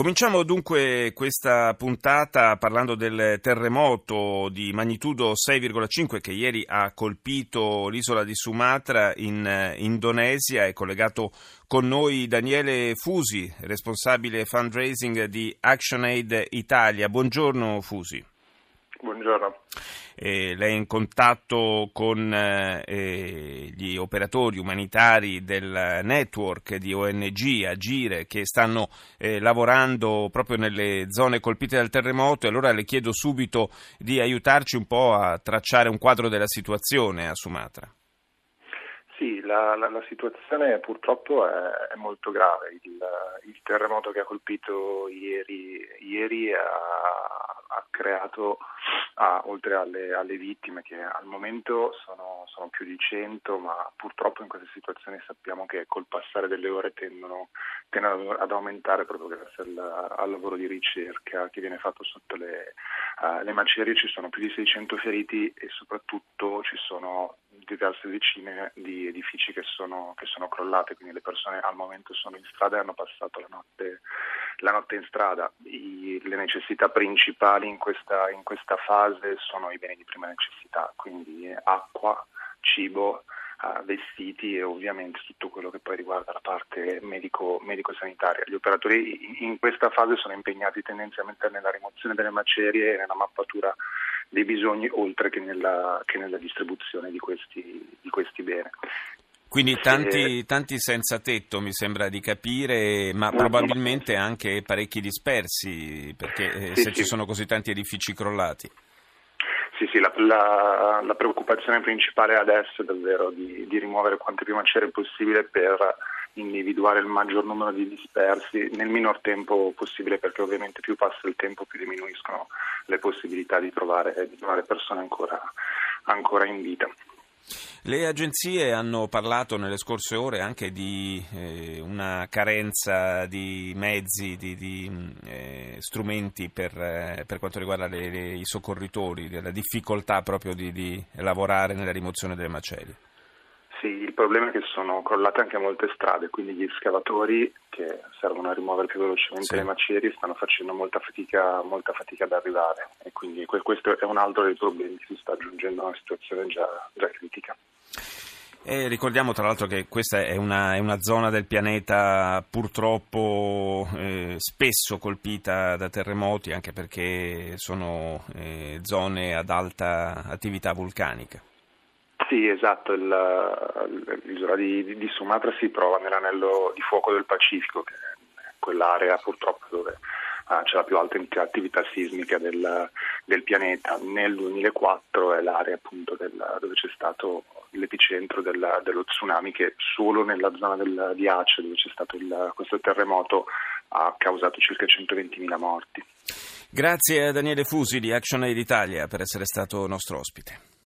Cominciamo dunque questa puntata parlando del terremoto di magnitudo 6,5 che ieri ha colpito l'isola di Sumatra in eh, Indonesia. È collegato con noi Daniele Fusi, responsabile fundraising di ActionAid Italia. Buongiorno Fusi. Buongiorno. Eh, lei è in contatto con eh, gli operatori umanitari del network di ONG Agire che stanno eh, lavorando proprio nelle zone colpite dal terremoto e allora le chiedo subito di aiutarci un po' a tracciare un quadro della situazione a Sumatra. Sì, la, la, la situazione purtroppo è, è molto grave. Il, il, terremoto che ha colpito ieri, ieri ha, creato, ah, oltre alle, alle, vittime, che al momento sono, sono, più di 100, ma purtroppo in queste situazioni sappiamo che col passare delle ore tendono, tendono ad aumentare proprio grazie al, al, lavoro di ricerca che viene fatto sotto le, uh, le macerie. Ci sono più di 600 feriti e soprattutto ci sono diverse decine di edifici che sono, che sono crollate, quindi le persone al momento sono in strada e hanno passato la notte, la notte in strada. I, le necessità principali in questa, in questa fase sono i beni di prima necessità, quindi acqua, cibo, Uh, vestiti e ovviamente tutto quello che poi riguarda la parte medico, medico-sanitaria. Gli operatori in questa fase sono impegnati tendenzialmente nella rimozione delle macerie e nella mappatura dei bisogni oltre che nella, che nella distribuzione di questi, di questi beni. Quindi tanti, tanti, senza tetto mi sembra di capire, ma probabilmente anche parecchi dispersi, perché eh, se ci sono così tanti edifici crollati. Sì, sì, la, la, la preoccupazione principale adesso è davvero di, di rimuovere quante più macerie possibile per individuare il maggior numero di dispersi nel minor tempo possibile perché ovviamente più passa il tempo più diminuiscono le possibilità di trovare, di trovare persone ancora, ancora in vita. Le agenzie hanno parlato nelle scorse ore anche di eh, una carenza di mezzi, di, di eh, strumenti per, eh, per, quanto riguarda le, le, i soccorritori, della difficoltà proprio di, di lavorare nella rimozione delle macerie. Problema è che sono crollate anche molte strade, quindi gli scavatori che servono a rimuovere più velocemente sì. le macerie stanno facendo molta fatica, molta fatica ad arrivare e quindi questo è un altro dei problemi, si sta giungendo a una situazione già, già critica. E ricordiamo tra l'altro che questa è una, è una zona del pianeta purtroppo eh, spesso colpita da terremoti anche perché sono eh, zone ad alta attività vulcanica. Sì, esatto, l'isola di, di, Sumatra si trova nell'anello di fuoco del Pacifico, che è quell'area purtroppo dove uh, c'è la più alta attività sismica del, del, pianeta. Nel 2004 è l'area appunto del, dove c'è stato l'epicentro del, dello tsunami che solo nella zona del, di Aceh dove c'è stato il, questo terremoto ha causato circa 120.000 morti. Grazie a Daniele Fusi di ActionAid Italia per essere stato nostro ospite.